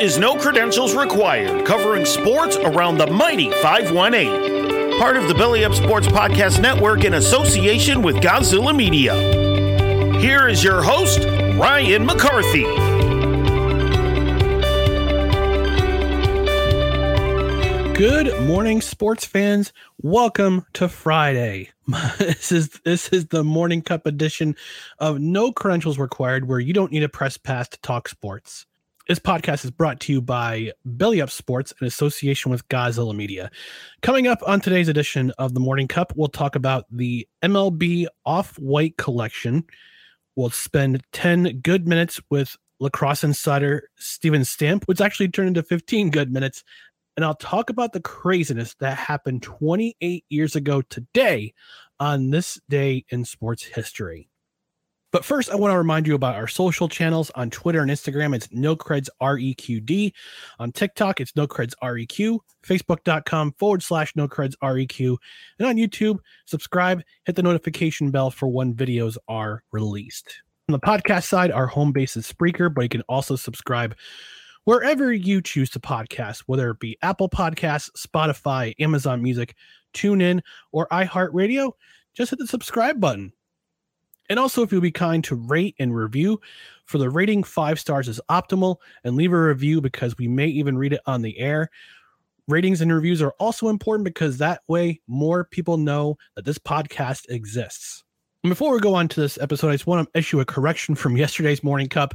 Is No Credentials Required, covering sports around the mighty 518. Part of the Belly Up Sports Podcast Network in association with Godzilla Media. Here is your host, Ryan McCarthy. Good morning, sports fans. Welcome to Friday. This is this is the morning cup edition of No Credentials Required, where you don't need a press pass to talk sports. This podcast is brought to you by Belly Up Sports in association with Godzilla Media. Coming up on today's edition of the Morning Cup, we'll talk about the MLB Off White collection. We'll spend 10 good minutes with lacrosse insider Steven Stamp, which actually turned into 15 good minutes. And I'll talk about the craziness that happened 28 years ago today on this day in sports history. But first, I want to remind you about our social channels on Twitter and Instagram. It's NoCreds REQD. On TikTok, it's NoCreds REQ. Facebook.com forward slash NoCreds REQ. And on YouTube, subscribe, hit the notification bell for when videos are released. On the podcast side, our home base is Spreaker, but you can also subscribe wherever you choose to podcast, whether it be Apple Podcasts, Spotify, Amazon Music, TuneIn, or iHeartRadio. Just hit the subscribe button. And also, if you'll be kind to rate and review, for the rating, five stars is optimal, and leave a review because we may even read it on the air. Ratings and reviews are also important because that way more people know that this podcast exists. And before we go on to this episode, I just want to issue a correction from yesterday's Morning Cup.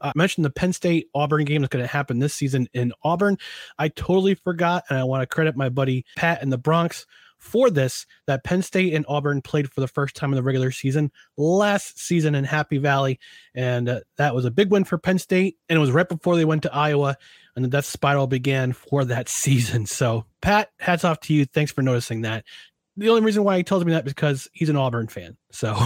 Uh, I mentioned the Penn State Auburn game is going to happen this season in Auburn. I totally forgot, and I want to credit my buddy Pat in the Bronx for this that Penn State and Auburn played for the first time in the regular season last season in Happy Valley. And uh, that was a big win for Penn State. And it was right before they went to Iowa. And the death spiral began for that season. So, Pat, hats off to you. Thanks for noticing that. The only reason why he tells me that is because he's an Auburn fan. So,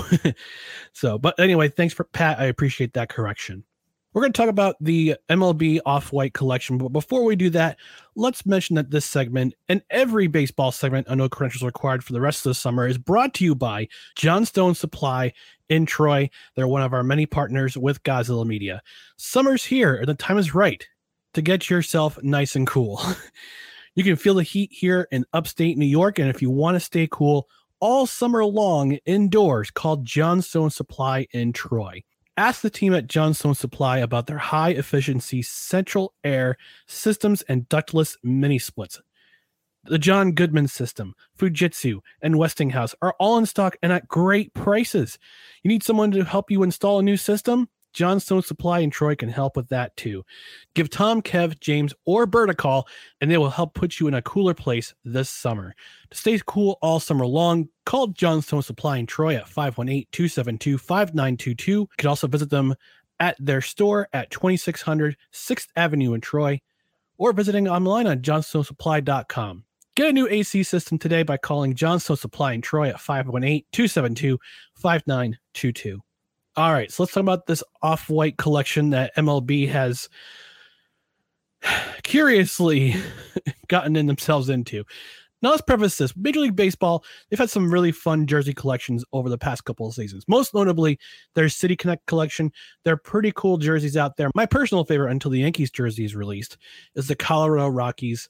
so, but anyway, thanks for Pat. I appreciate that correction. We're going to talk about the MLB Off White collection, but before we do that, let's mention that this segment and every baseball segment on No Credentials Required for the rest of the summer is brought to you by Johnstone Supply in Troy. They're one of our many partners with Godzilla Media. Summer's here, and the time is right to get yourself nice and cool. you can feel the heat here in upstate New York, and if you want to stay cool all summer long indoors, call Johnstone Supply in Troy. Ask the team at Johnstone Supply about their high efficiency central air systems and ductless mini splits. The John Goodman system, Fujitsu, and Westinghouse are all in stock and at great prices. You need someone to help you install a new system? Johnstone Supply in Troy can help with that too. Give Tom, Kev, James, or Bert a call, and they will help put you in a cooler place this summer. To stay cool all summer long, call Johnstone Supply in Troy at 518 272 5922. You can also visit them at their store at 2600 6th Avenue in Troy or visiting online on johnstonesupply.com. Get a new AC system today by calling Johnstone Supply in Troy at 518 272 5922. All right, so let's talk about this off white collection that MLB has curiously gotten in themselves into. Now let's preface this. Major League Baseball, they've had some really fun jersey collections over the past couple of seasons. Most notably, their City Connect collection. They're pretty cool jerseys out there. My personal favorite until the Yankees jersey is released is the Colorado Rockies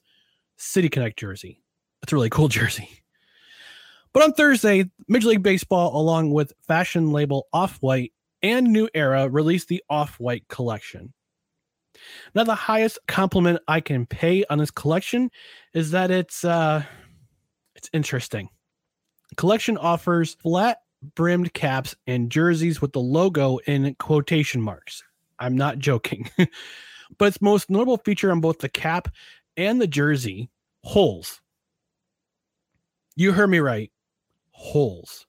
City Connect jersey. It's a really cool jersey. But on Thursday, Major League Baseball, along with fashion label Off White and New Era, released the Off White collection. Now, the highest compliment I can pay on this collection is that it's uh, it's interesting. Collection offers flat brimmed caps and jerseys with the logo in quotation marks. I'm not joking. but its most notable feature on both the cap and the jersey holes. You heard me right. Holes.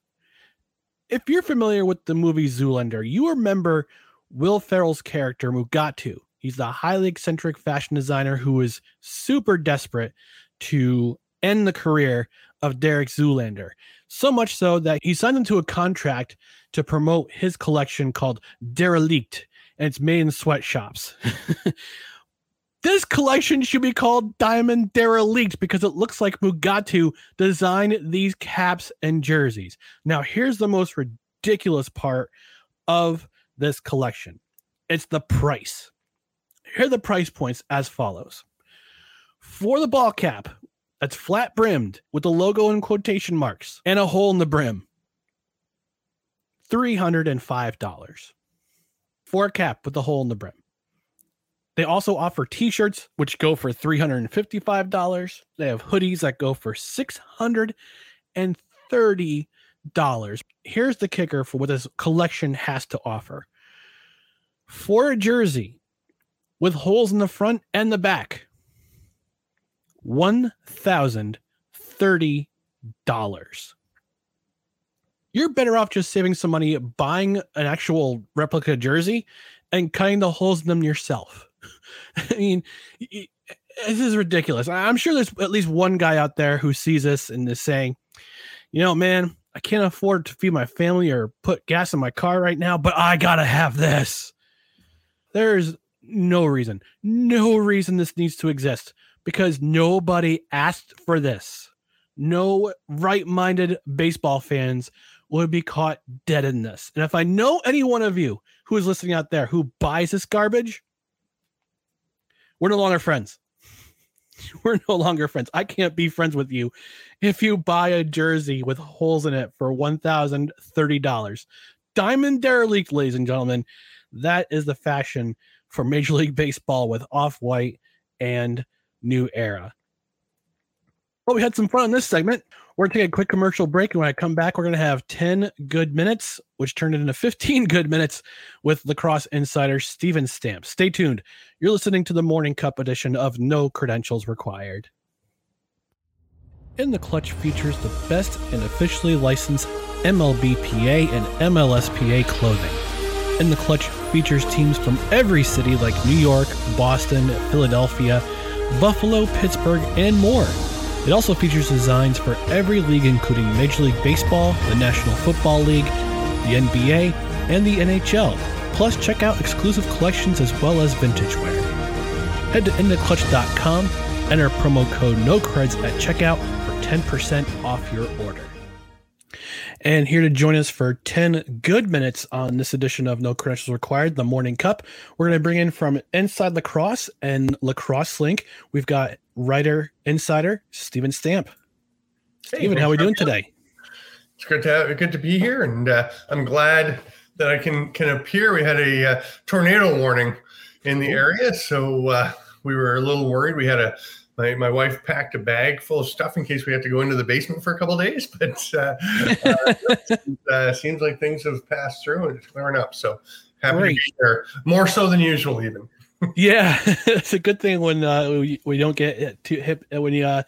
If you're familiar with the movie Zoolander, you remember Will Ferrell's character Mugatu. He's the highly eccentric fashion designer who is super desperate to end the career of Derek Zoolander. So much so that he signed into a contract to promote his collection called Derelict, and it's made in sweatshops. this collection should be called Diamond Derelict because it looks like Mugatu designed these caps and jerseys. Now, here's the most ridiculous part of this collection it's the price. Here are the price points as follows. For the ball cap, that's flat brimmed with the logo in quotation marks and a hole in the brim, $305. For a cap with a hole in the brim. They also offer t-shirts which go for $355. They have hoodies that go for $630. Here's the kicker for what this collection has to offer. For a jersey with holes in the front and the back, $1,030. You're better off just saving some money buying an actual replica jersey and cutting the holes in them yourself. I mean, eh, this is ridiculous. I'm sure there's at least one guy out there who sees this and is saying, you know, man, I can't afford to feed my family or put gas in my car right now, but I gotta have this. There's no reason, no reason this needs to exist because nobody asked for this. No right minded baseball fans would be caught dead in this. And if I know any one of you who is listening out there who buys this garbage, we're no longer friends. We're no longer friends. I can't be friends with you if you buy a jersey with holes in it for $1,030. Diamond Derelict, ladies and gentlemen. That is the fashion for Major League Baseball with Off White and New Era. Well, we had some fun in this segment. We're going to take a quick commercial break. And when I come back, we're going to have 10 good minutes, which turned into 15 good minutes with lacrosse insider Steven Stamp. Stay tuned. You're listening to the Morning Cup edition of No Credentials Required. In the Clutch features the best and officially licensed MLBPA and MLSPA clothing. In the Clutch features teams from every city like New York, Boston, Philadelphia, Buffalo, Pittsburgh, and more. It also features designs for every league, including Major League Baseball, the National Football League, the NBA, and the NHL. Plus, check out exclusive collections as well as vintage wear. Head to InTheClutch.com, enter promo code NOCREDS at checkout for 10% off your order. And here to join us for 10 good minutes on this edition of No Credentials Required, the Morning Cup, we're going to bring in from Inside Lacrosse and Lacrosse Link, we've got writer insider Stephen Stamp. Hey, Steven, how are we doing today? It's good to have, good to be here, and uh, I'm glad that I can can appear. We had a uh, tornado warning in the area, so uh, we were a little worried. We had a my, my wife packed a bag full of stuff in case we had to go into the basement for a couple days, but uh, uh, uh, seems like things have passed through and it's clearing up. So Happy Great. to be here, more so than usual, even. yeah, it's a good thing when uh, we, we don't get too hip when you uh,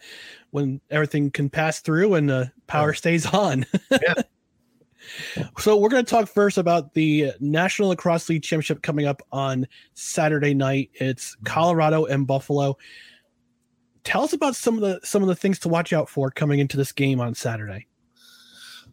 when everything can pass through and the power stays on. Yeah. so we're going to talk first about the National Lacrosse League Championship coming up on Saturday night. It's Colorado and Buffalo. Tell us about some of the some of the things to watch out for coming into this game on Saturday.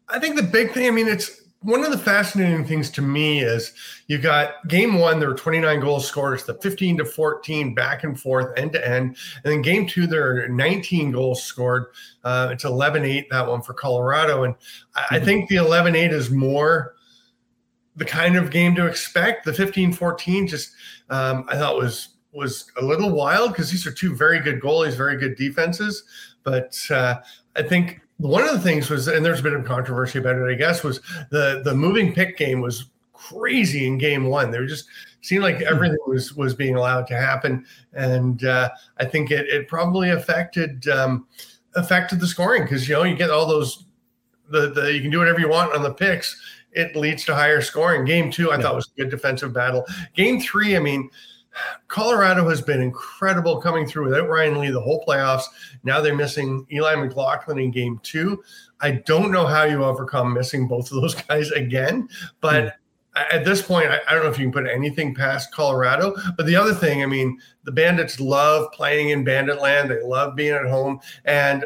I think the big thing, I mean, it's one of the fascinating things to me is you've got game one, there were 29 goals scored. It's the 15 to 14 back and forth, end to end. And then game two, there are 19 goals scored. Uh, it's 11 8, that one for Colorado. And I, I think the 11 8 is more the kind of game to expect. The 15 14 just, um, I thought was was a little wild because these are two very good goalies, very good defenses. But uh, I think one of the things was, and there's a bit of controversy about it, I guess, was the the moving pick game was crazy in game one. They were just seemed like everything was was being allowed to happen, and uh, I think it it probably affected um, affected the scoring because you know you get all those the the you can do whatever you want on the picks. It leads to higher scoring. Game two, I thought was a good defensive battle. Game three, I mean. Colorado has been incredible coming through without Ryan Lee the whole playoffs. Now they're missing Eli McLaughlin in game two. I don't know how you overcome missing both of those guys again, but at this point, I, I don't know if you can put anything past Colorado. But the other thing, I mean, the Bandits love playing in Bandit land, they love being at home. And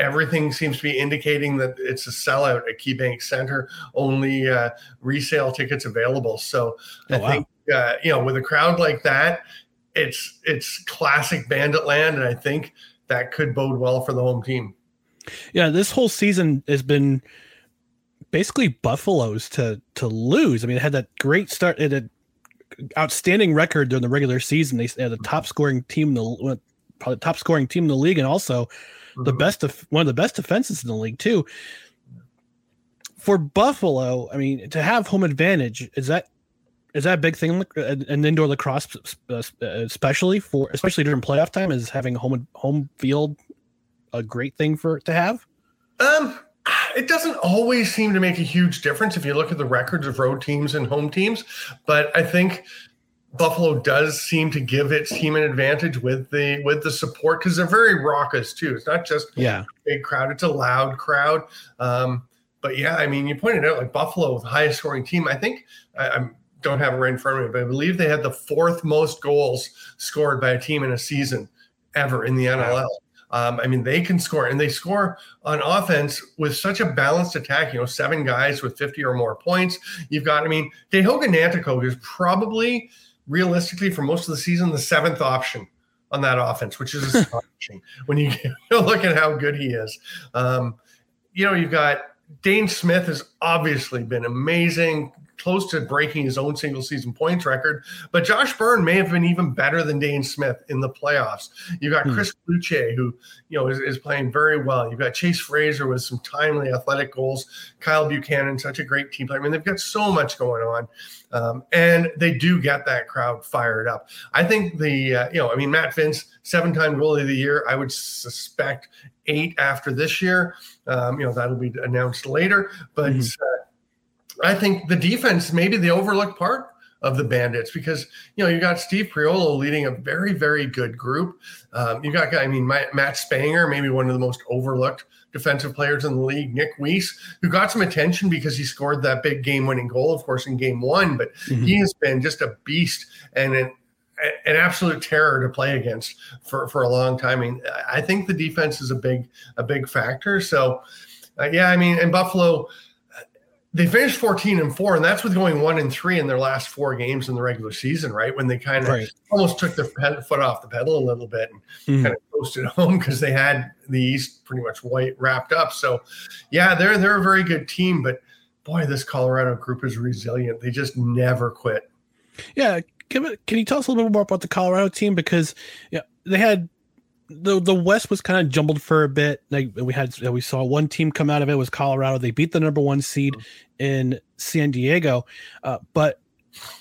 everything seems to be indicating that it's a sellout at KeyBank Center, only uh, resale tickets available. So I Oh, wow. think uh, you know with a crowd like that, it's it's classic Bandit land, and I think that could bode well for the home team. Yeah, this whole season has been basically Buffalo's to to lose. I mean, it had that great start, it had outstanding record during the regular season. They had the top scoring team in the probably the top scoring team in the league, and also the best of one of the best defenses in the league too. For Buffalo, I mean, to have home advantage is that is that a big thing uh, in indoor lacrosse, uh, especially for especially during playoff time? Is having home home field a great thing for to have? Um, it doesn't always seem to make a huge difference if you look at the records of road teams and home teams, but I think Buffalo does seem to give its team an advantage with the with the support because they're very raucous too. It's not just Yeah. big crowd; it's a loud crowd. Um, but yeah, I mean, you pointed out like Buffalo, the highest scoring team. I think I, I don't have it right in front of me, but I believe they had the fourth most goals scored by a team in a season ever in the NLL. Um, I mean, they can score and they score on offense with such a balanced attack. You know, seven guys with 50 or more points. You've got, I mean, Tehoka Nanticoke is probably realistically for most of the season the seventh option on that offense, which is astonishing when you look at how good he is. Um, you know, you've got Dane Smith has obviously been amazing, close to breaking his own single season points record. But Josh Byrne may have been even better than Dane Smith in the playoffs. You've got Chris Luce, who you know is, is playing very well. You've got Chase Fraser with some timely athletic goals. Kyle Buchanan, such a great team player. I mean, they've got so much going on, um, and they do get that crowd fired up. I think the uh, you know, I mean, Matt Vinc, seven-time goalie of the year. I would suspect eight after this year. Um, you know, that'll be announced later, but. Uh, I think the defense may be the overlooked part of the Bandits because you know you got Steve Priolo leading a very very good group. Um, you got I mean Matt, Matt Spanger, maybe one of the most overlooked defensive players in the league. Nick Weiss, who got some attention because he scored that big game winning goal, of course, in Game One, but Mm-hmm. he has been just a beast and an an absolute terror to play against for, for a long time. I mean, I think the defense is a big a big factor. So, uh, yeah, I mean, in Buffalo, they finished 14 and 4 and that's with going 1 and 3 in their last four games in the regular season right when they kind of Right. almost took their foot off the pedal a little bit and Mhm. kind of coasted home because they had the east pretty much white wrapped up so yeah they're they're a very good team but boy this colorado group is resilient they just never quit Yeah, give. Can you tell us a little bit more about the Colorado team because yeah, they had the the West was kind of jumbled for a bit. Like we had we saw one team come out of it was Colorado. They beat the number one seed in San Diego, uh, but.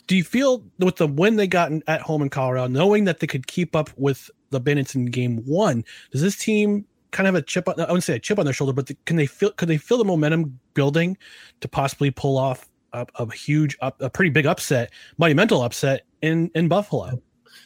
Do you feel with the win they got in, at home in Colorado, knowing that they could keep up with the Bandits in Game One, does this team kind of have a chip on? I wouldn't say a chip on their shoulder, but the, can they feel? Could they feel the momentum building to possibly pull off a, a huge, up, a pretty big upset, monumental upset in in Buffalo.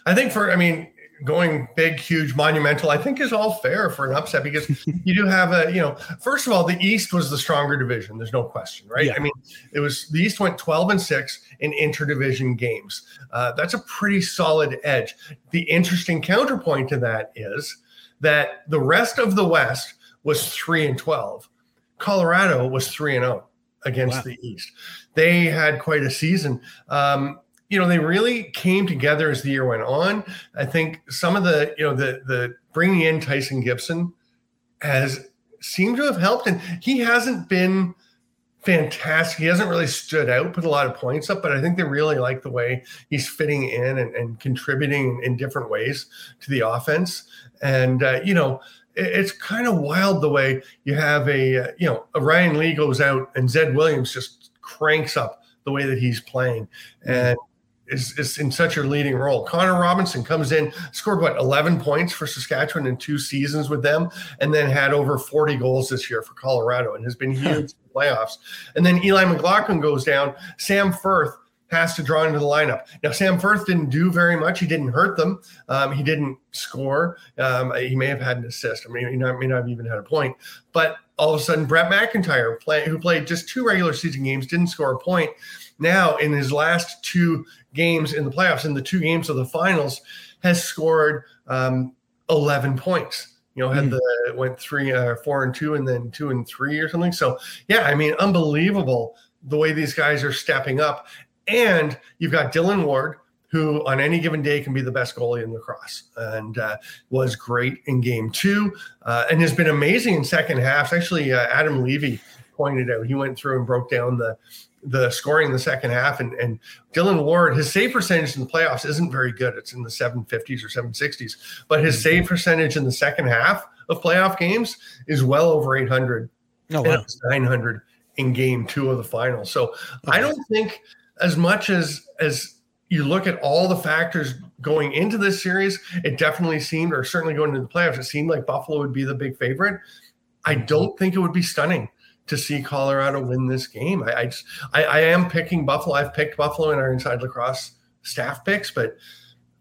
I think for, I mean, going big, huge, monumental, I think is all fair for an upset because you do have a, you know, first of all, the East was the stronger division. There's no question, right? Yeah. I mean, it was the East went 12 and six in interdivision games. Uh, that's a pretty solid edge. The interesting counterpoint to that is that the rest of the West was three and 12. Colorado was three and 0 against Wow. the East. They had quite a season. Um, you know, they really came together as the year went on. I think some of the, you know, the the bringing in Tyson Gibson has seemed to have helped, and he hasn't been fantastic. He hasn't really stood out, put a lot of points up, but I think they really like the way he's fitting in and, and contributing in different ways to the offense. And uh, you know, it- it's kind of wild the way you have a uh, you know a Ryan Lee goes out and Zed Williams just cranks up the way that he's playing and is, is in such a leading role. Connor Robinson comes in, scored what 11 points for Saskatchewan in two seasons with them, and then had over 40 goals this year for Colorado and has been huge in the playoffs. And then Eli McLaughlin goes down. Sam Firth has to draw into the lineup. Now, Sam Firth didn't do very much. He didn't hurt them. Um, he didn't score. Um, he may have had an assist. I mean, he not, may not have even had a point. But all of a sudden, Brett McIntyre, play, who played just two regular season games, didn't score a point. Now, in his last two games in the playoffs, in the two games of the finals, has scored um, 11 points. You know, had Mm. the went three, uh, four and two, and then two and three or something. So, yeah, I mean, unbelievable the way these guys are stepping up. And you've got Dylan Ward, who on any given day can be the best goalie in lacrosse and uh, was great in game two uh, and has been amazing in second half. Actually, uh, Adam Levy pointed out, he went through and broke down the the scoring in the second half and, and Dylan Ward, his save percentage in the playoffs isn't very good. It's in the 750s or 760s, but his mm-hmm. save percentage in the second half of playoff games is well over 800 Oh, wow. 900 in game two of the final. So I don't think as much as as you look at all the factors going into this series, it definitely seemed, or certainly going into the playoffs, it seemed like Buffalo would be the big favorite. I mm-hmm. don't think it would be stunning to see Colorado win this game. I I, just, I, I am picking Buffalo. I've picked Buffalo in our inside lacrosse staff picks, but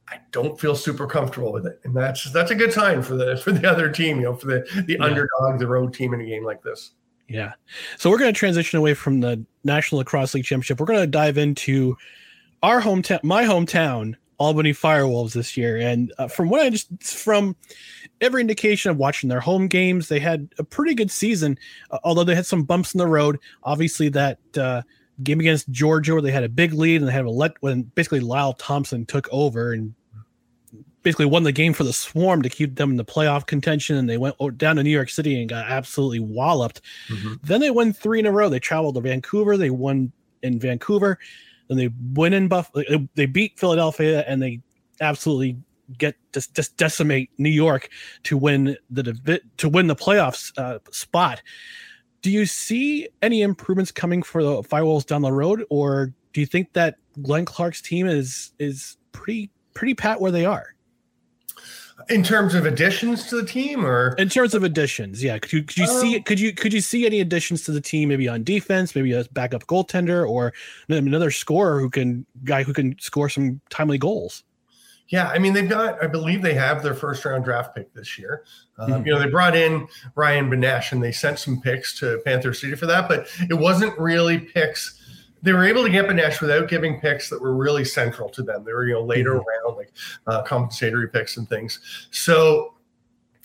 I don't feel super comfortable with it, and that's that's a good sign for the for the other team. You know, for the the Yeah. underdog, the road team in a game like this. Yeah. So we're going to transition away from the National Lacrosse League Championship. We're going to dive into our hometown, my hometown, Albany Firewolves this year. And uh, from what I just, from every indication of watching their home games, they had a pretty good season, uh, although they had some bumps in the road. Obviously, that uh, game against Georgia, where they had a big lead and they had a let when basically Lyle Thompson took over and basically won the game for the Swarm to keep them in the playoff contention. And they went down to New York City and got absolutely walloped. Then they won three in a row. They traveled to Vancouver. They won in Vancouver. Then they win in Buffalo. They beat Philadelphia and they absolutely get just, just decimate New York to win the to win the playoffs uh, spot. Do you see any improvements coming for the Firewolves down the road, or do you think that Glenn Clark's team is is pretty pretty pat where they are? In terms of additions to the team, or in terms of additions, yeah. Could you could you see Um, could you could you see any additions to the team, maybe on defense, maybe a backup goaltender, or another scorer who can guy who can score some timely goals? Yeah, I mean they've got. I believe they have their first round draft pick this year. Um, Mhm. You know they brought in Ryan Benesh and they sent some picks to Panther City for that, but it wasn't really picks. They were able to get Benesh without giving picks that were really central to them. They were you know later round like uh, compensatory picks and things. So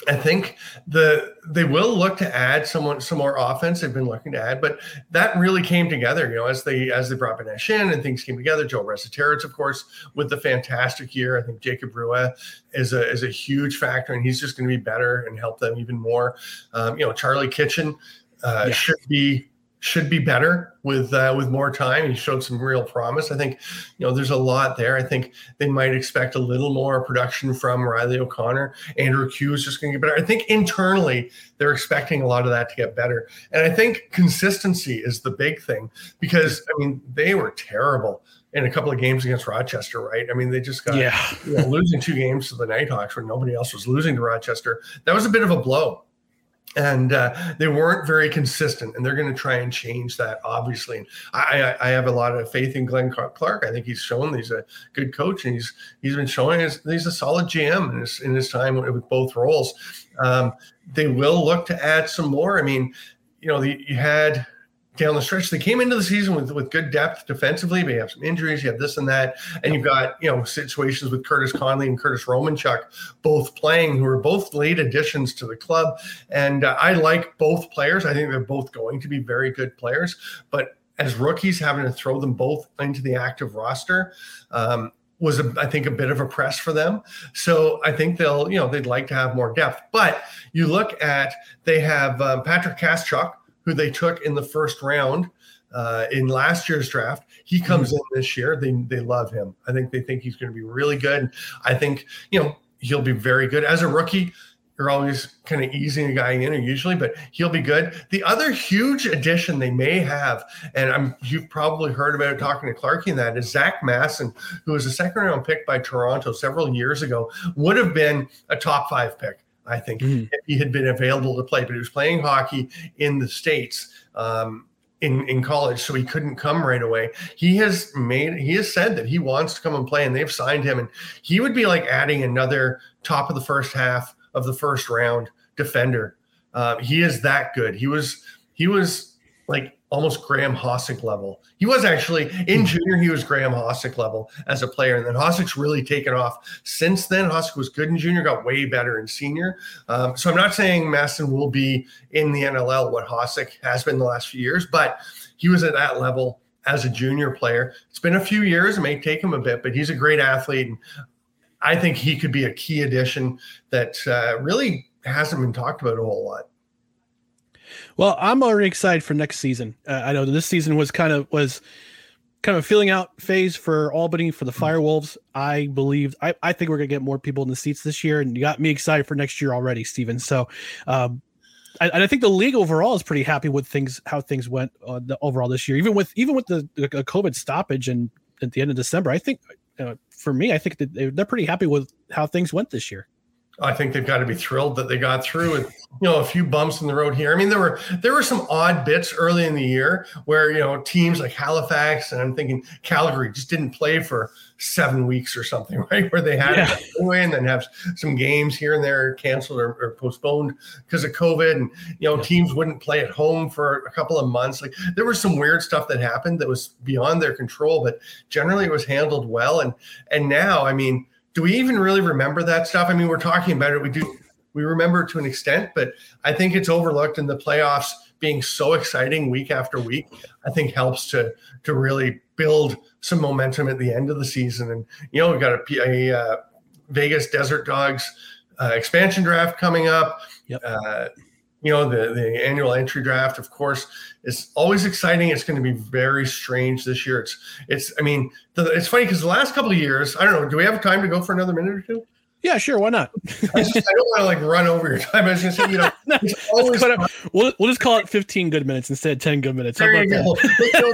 I think the they will look to add someone some more offense. They've been looking to add, but that really came together, you know, as they as they brought Benesh in and things came together. Joe Resetarits, of course, with the fantastic year. I think Jacob Rua is a is a huge factor, and he's just going to be better and help them even more. Um, you know, Charlie Kitchen uh, Yeah. should be should be better with uh, with more time. He showed some real promise. I think you know there's a lot there. I think they might expect a little more production from Riley O'Connor. Andrew Kew is just going to get better. I think internally they're expecting a lot of that to get better, and I think consistency is the big thing because I mean they were terrible in a couple of games against Rochester, right? I mean they just got Yeah. you know, losing two games to the Nighthawks when nobody else was losing to Rochester. That was a bit of a blow. And uh, they weren't very consistent and they're going to try and change that obviously. I, I, I have a lot of faith in glenn clark. I think he's shown he's a good coach and he's he's been showing his, he's a solid gm in his, in his time with both roles. Um, they will look to add some more. I mean you know the, you had down the stretch. They came into the season with, with good depth defensively, but you have some injuries, you have this and that, and you've got you know situations with Curtis Conley and Curtis Romanchuk both playing, who are both late additions to the club. And uh, I like both players. I think they're both going to be very good players, but as rookies, having to throw them both into the active roster. Um, was a, I think a bit of a press for them. So I think they'll, you know, they'd like to have more depth. But you look at they have um, Patrick Kaschalk, who they took in the first round uh, in last year's draft. He comes mm-hmm. in this year. They they love him. I think they think he's going to be really good. I think you know he'll be very good as a rookie. You're always kind of easing a guy in, usually, but he'll be good. The other huge addition they may have, and I'm you've probably heard about it talking to Clarky, and that is Zach Masson, who was a second round pick by Toronto several years ago, would have been a top five pick I think, mm-hmm. if he had been available to play. But he was playing hockey in the States. Um, in, in college, so he couldn't come right away. He has made he has said that he wants to come and play, and they've signed him. And he would be like adding another top of the first half of the first round defender. Uh, he is that good. He was he was like almost Graeme Hossack level. He was actually in hmm. junior, he was Graeme Hossack level as a player. And then Hossack's really taken off since then. Hossack was good in junior, got way better in senior. Um, so I'm not saying Masson will be in the NLL what Hossack has been the last few years, but he was at that level as a junior player. It's been a few years, it may take him a bit, but he's a great athlete. And I think he could be a key addition that uh, really hasn't been talked about a whole lot. Well, I'm already excited for next season. Uh, I know this season was kind of was kind of a filling out phase for Albany for the mm-hmm. Firewolves. I believe I, I think we're gonna get more people in the seats this year, and you got me excited for next year already, Steven. So um, I, and I think the league overall is pretty happy with things how things went uh, the, overall this year, even with even with the, the COVID stoppage and at the end of December. I think uh, for me, I think that they're pretty happy with how things went this year. I think they've got to be thrilled that they got through with you know a few bumps in the road here. I mean, there were there were some odd bits early in the year where you know teams like Halifax and I'm thinking Calgary just didn't play for seven weeks or something, right? Where they had yeah. away and then have some games here and there canceled or, or postponed because of COVID, and you know yeah. teams wouldn't play at home for a couple of months. Like there was some weird stuff that happened that was beyond their control, but generally it was handled well. And and now, I mean do we even really remember that stuff? I mean, we're talking about it. We do, we remember to an extent, but I think it's overlooked in the playoffs being so exciting week after week. I think helps to to really build some momentum at the end of the season. And you know, we've got a, a uh, Vegas Desert Dogs uh, expansion draft coming up. Yep. Uh, you know the the annual entry draft of course is always exciting it's going to be very strange this year it's it's i mean the, it's funny because the last couple of years i don't know do we have time to go for another minute or two yeah, sure. Why not? I, just, I, don't want to like run over your time. I was just say, you know, no, we'll, we'll just call it 15 good minutes instead of 10 good minutes. There you go. you know,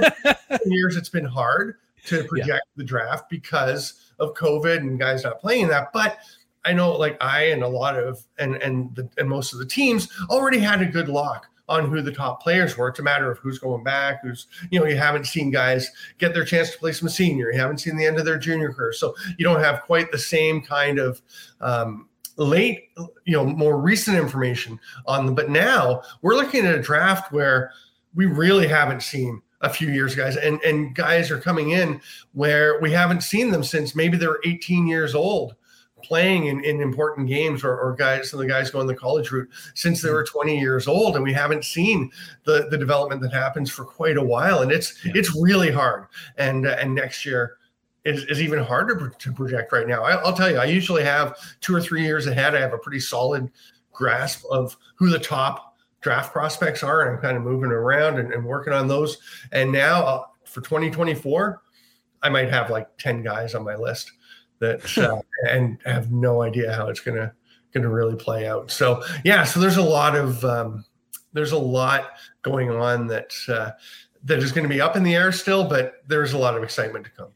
years it's been hard to project yeah. the draft because of COVID and guys not playing that. But I know like I and a lot of and and the, and most of the teams already had a good lock on who the top players were. It's a matter of who's going back, who's, you know, you haven't seen guys get their chance to play some senior. You haven't seen the end of their junior career. So you don't have quite the same kind of um, late, you know, more recent information on them. But now we're looking at a draft where we really haven't seen a few years, guys, and and guys are coming in where we haven't seen them since maybe they're 18 years old playing in, in important games or, or guys some of the guys going the college route since they were 20 years old and we haven't seen the the development that happens for quite a while and it's yeah. it's really hard. And uh, and next year is, is even harder to project right now. I, i'll tell you i usually have two or three years ahead. I have a pretty solid grasp of who the top draft prospects are and i'm kind of moving around and, and working on those. And now uh, for 2024 i might have like 10 guys on my list that uh, and have no idea how it's gonna gonna really play out. So yeah, so there's a lot of um, there's a lot going on that uh, that is going to be up in the air still, but there's a lot of excitement to come.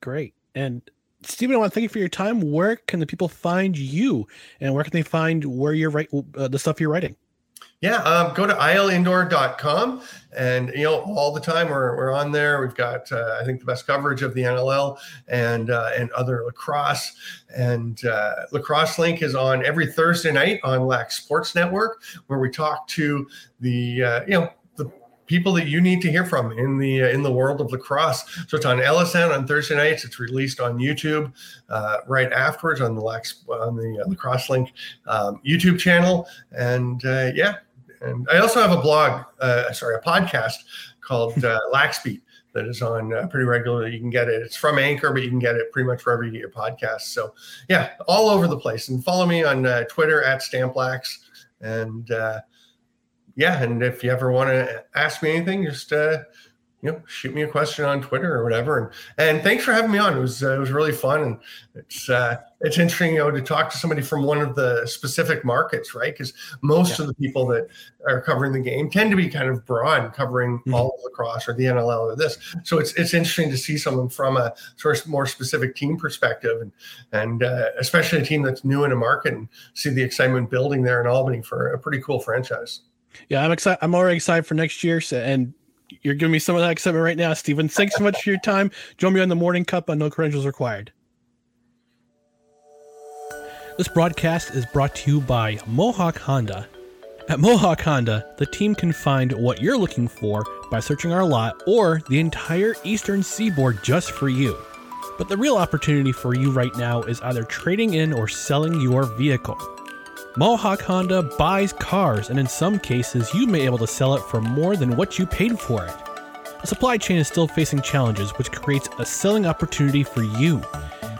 Great. And Steven, I want to thank you for your time. Where can the people find you, and where can they find where you're writing uh, the stuff you're writing? Yeah, um, go to ilindoor.com and you know all the time we're, we're on there. We've got uh, I think the best coverage of the NLL and uh, and other lacrosse and uh, lacrosse link is on every Thursday night on Lax Sports Network where we talk to the uh, you know the people that you need to hear from in the uh, in the world of lacrosse. So it's on LSN on Thursday nights. It's released on YouTube uh, right afterwards on the Lax on the uh, lacrosse link um, YouTube channel. And uh, yeah, and I also have a blog, uh, sorry, a podcast called uh, Laxbeat that is on uh, pretty regularly. You can get it. It's from Anchor, but you can get it pretty much wherever you get your podcasts. So yeah, all over the place. And follow me on uh, Twitter at Stamplax. And uh, yeah, and if you ever want to ask me anything, just uh, you know, shoot me a question on Twitter or whatever. And and thanks for having me on. It was uh, it was really fun, and it's uh, it's interesting, you know, to talk to somebody from one of the specific markets, right? Because most Yeah. of the people that are covering the game tend to be kind of broad, covering Mhm. all of lacrosse or the NLL or this. So it's it's interesting to see someone from a sort of more specific team perspective, and and uh, especially a team that's new in a market, and see the excitement building there in Albany for a pretty cool franchise. Yeah, I'm excited. I'm already excited for next year. So, and you're giving me some of that excitement right now, Stephen. Thanks so much for your time. Join me on the Morning Cup on No Credentials Required. This broadcast is brought to you by Mohawk Honda. At Mohawk Honda, the team can find what you're looking for by searching our lot or the entire eastern seaboard just for you. But the real opportunity for you right now is either trading in or selling your vehicle. Mohawk Honda buys cars, and in some cases, you may be able to sell it for more than what you paid for it. The supply chain is still facing challenges, which creates a selling opportunity for you.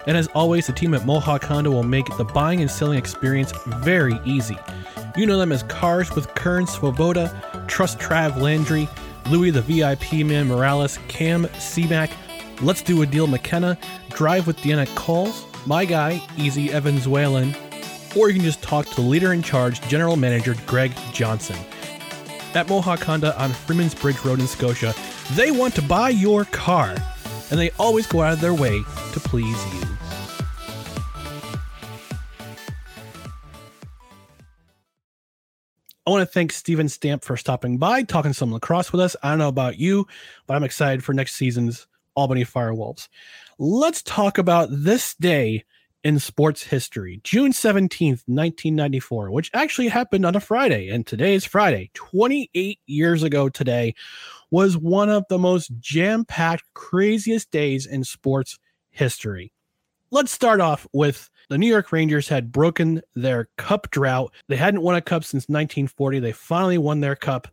And as always, the team at Mohawk Honda will make the buying and selling experience very easy. You know them as Cars with Kern Swoboda, Trust Trav Landry, Louis the VIP Man Morales, Cam Seaback, Let's Do a Deal McKenna, Drive with Deanna Calls, My Guy, Easy Evans Whalen, or you can just talk to the leader in charge, General Manager Greg Johnson. At Mohawk Honda on Freeman's Bridge Road in Scotia, they want to buy your car, and they always go out of their way to please you. I want to thank Steven Stamp for stopping by, talking some lacrosse with us. I don't know about you, but I'm excited for next season's Albany Firewolves. Let's talk about this day in sports history, June 17th, 1994, which actually happened on a Friday. And today is Friday. 28 years ago today was one of the most jam packed, craziest days in sports history. Let's start off with the New York Rangers had broken their cup drought. They hadn't won a cup since 1940. They finally won their cup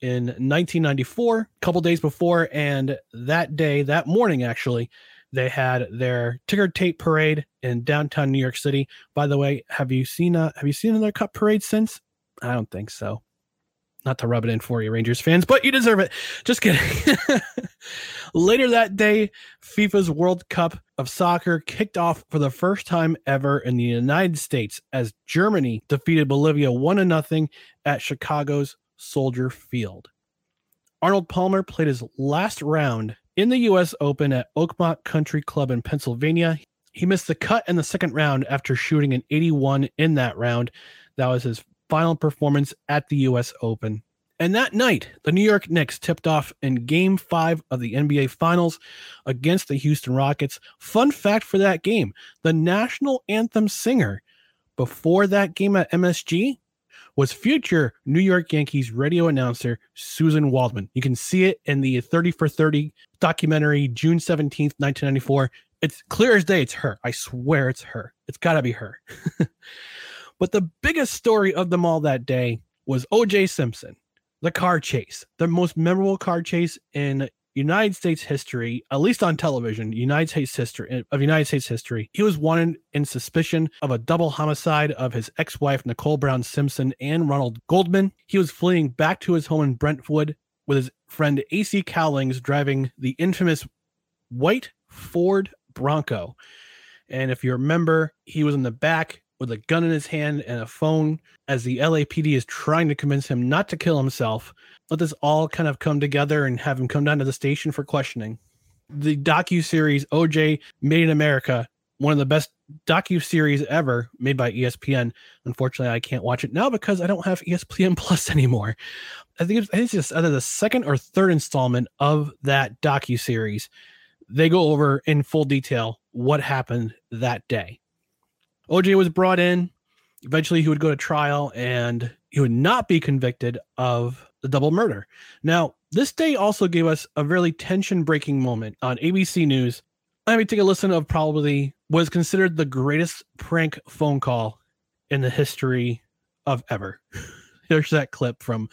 in 1994, a couple days before. And that day, that morning, actually, they had their ticker tape parade in downtown New York City. By the way, have you seen a have you seen another cup parade since? I don't think so. Not to rub it in for you, Rangers fans, but you deserve it. Just kidding. Later that day, FIFA's World Cup of Soccer kicked off for the first time ever in the United States as Germany defeated Bolivia 1 0 at Chicago's Soldier Field. Arnold Palmer played his last round in the U.S. Open at Oakmont Country Club in Pennsylvania. He missed the cut in the second round after shooting an 81 in that round. That was his final performance at the U.S. Open. And that night, the New York Knicks tipped off in game five of the NBA Finals against the Houston Rockets. Fun fact for that game the national anthem singer before that game at MSG was future New York Yankees radio announcer Suzyn Waldman. You can see it in the 30 for 30 documentary, June 17th, 1994. It's clear as day, it's her. I swear it's her. It's got to be her. but the biggest story of them all that day was OJ Simpson, the car chase, the most memorable car chase in United States history, at least on television, United States history eh, of United States history. He was wanted in suspicion of a double homicide of his ex-wife Nicole Brown Simpson and Ronald Goldman. He was fleeing back to his home in Brentwood with his friend AC Cowlings driving the infamous white Ford Bronco. And if you remember, he was in the back with a gun in his hand and a phone as the LAPD is trying to convince him not to kill himself. Let this all kind of come together and have him come down to the station for questioning. The docu series OJ Made in America one of the best docu series ever made by ESPN. Unfortunately, I can't watch it now because I don't have ESPN Plus anymore. I think it's, I think it's just either the second or third installment of that docu series. They go over in full detail what happened that day. OJ was brought in. Eventually, he would go to trial and he would not be convicted of the double murder. Now, this day also gave us a really tension breaking moment on ABC News. I mean, take a listen of probably was considered the greatest prank phone call in the history of ever. Here's that clip from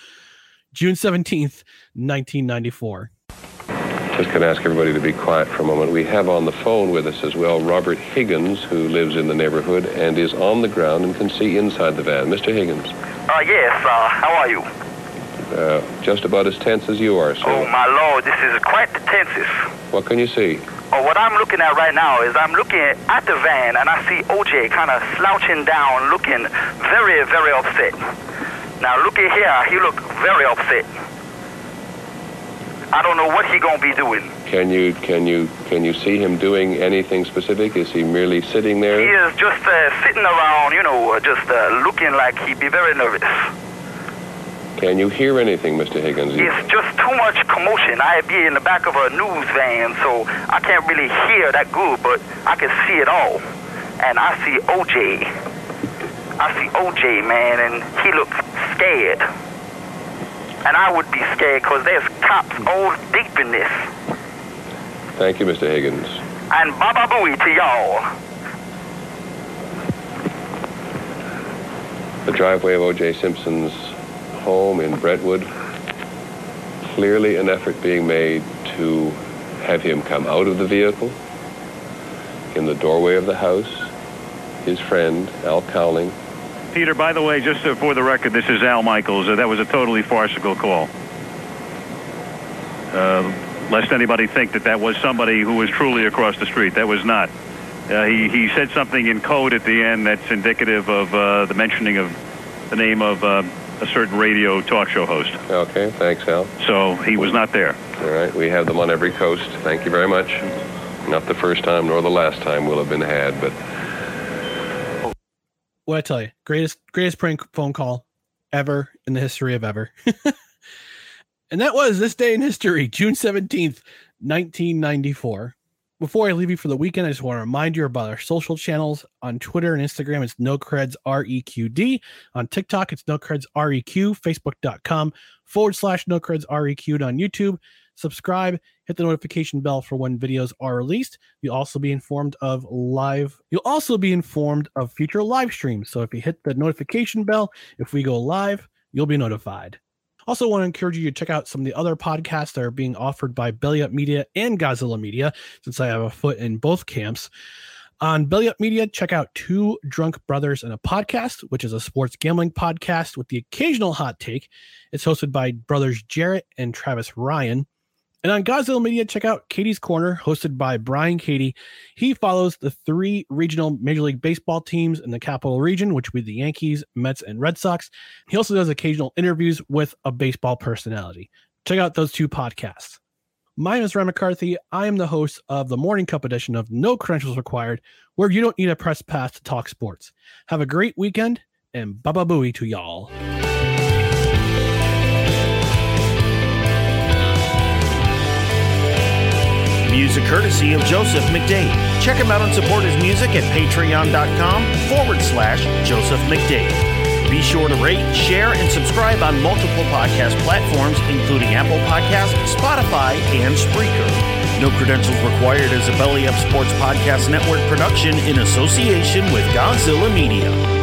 June 17th, 1994. Just going to ask everybody to be quiet for a moment. We have on the phone with us as well Robert Higgins, who lives in the neighborhood and is on the ground and can see inside the van. Mr. Higgins, Uh, yes, uh, how are you? Uh, just about as tense as you are, sir. Oh, my lord, this is quite the tenses. What can you see? Oh, what I'm looking at right now is I'm looking at the van and I see OJ kind of slouching down, looking very, very upset. Now, look at here, he look very upset. I don't know what he gonna be doing. Can you can you can you see him doing anything specific? Is he merely sitting there? He is just uh, sitting around, you know, uh, just uh, looking like he'd be very nervous. Can you hear anything, Mr. Higgins? It's just too much commotion. I be in the back of a news van, so I can't really hear that good, but I can see it all. And I see OJ. I see OJ, man, and he looks scared. And I would be scared because there's cops all deep in this. Thank you, Mr. Higgins. And baba booey to y'all. The driveway of O.J. Simpson's home in Brentwood. Clearly an effort being made to have him come out of the vehicle. In the doorway of the house, his friend, Al Cowling, Peter, by the way, just uh, for the record, this is Al Michaels. Uh, that was a totally farcical call. Uh, lest anybody think that that was somebody who was truly across the street. That was not. Uh, he, he said something in code at the end that's indicative of uh, the mentioning of the name of uh, a certain radio talk show host. Okay, thanks, Al. So he was not there. All right, we have them on every coast. Thank you very much. Not the first time nor the last time will have been had, but What I tell you, greatest greatest prank phone call ever in the history of ever. and that was this day in history, June 17th, 1994. Before I leave you for the weekend, I just want to remind you about our social channels on Twitter and Instagram. It's NoCreds REQD. On TikTok, it's NoCreds REQ. Facebook.com forward slash NoCreds REQ'd on YouTube. Subscribe, hit the notification bell for when videos are released. You'll also be informed of live. You'll also be informed of future live streams. So if you hit the notification bell, if we go live, you'll be notified. Also, want to encourage you to check out some of the other podcasts that are being offered by Belly Up Media and Godzilla Media, since I have a foot in both camps. On Belly Up Media, check out Two Drunk Brothers and a Podcast, which is a sports gambling podcast with the occasional hot take. It's hosted by brothers Jarrett and Travis Ryan. And on Godzilla Media, check out Katie's Corner, hosted by Brian Katie. He follows the three regional Major League Baseball teams in the capital region, which would be the Yankees, Mets, and Red Sox. He also does occasional interviews with a baseball personality. Check out those two podcasts. My name is Ryan McCarthy. I am the host of the Morning Cup edition of No Credentials Required, where you don't need a press pass to talk sports. Have a great weekend and baba booey to y'all. Music courtesy of Joseph McDade. Check him out and support his music at patreon.com forward slash Joseph McDade. Be sure to rate, share, and subscribe on multiple podcast platforms, including Apple Podcasts, Spotify, and Spreaker. No credentials required as a Belly Up Sports Podcast Network production in association with Godzilla Media.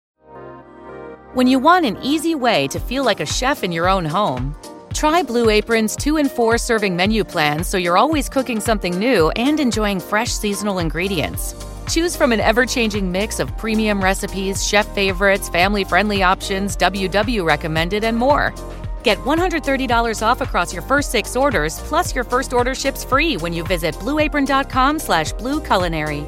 When you want an easy way to feel like a chef in your own home, try Blue Apron's two and four serving menu plans so you're always cooking something new and enjoying fresh seasonal ingredients. Choose from an ever changing mix of premium recipes, chef favorites, family friendly options, WW recommended, and more. Get $130 off across your first six orders, plus your first order ships free when you visit blueapron.com slash blueculinary.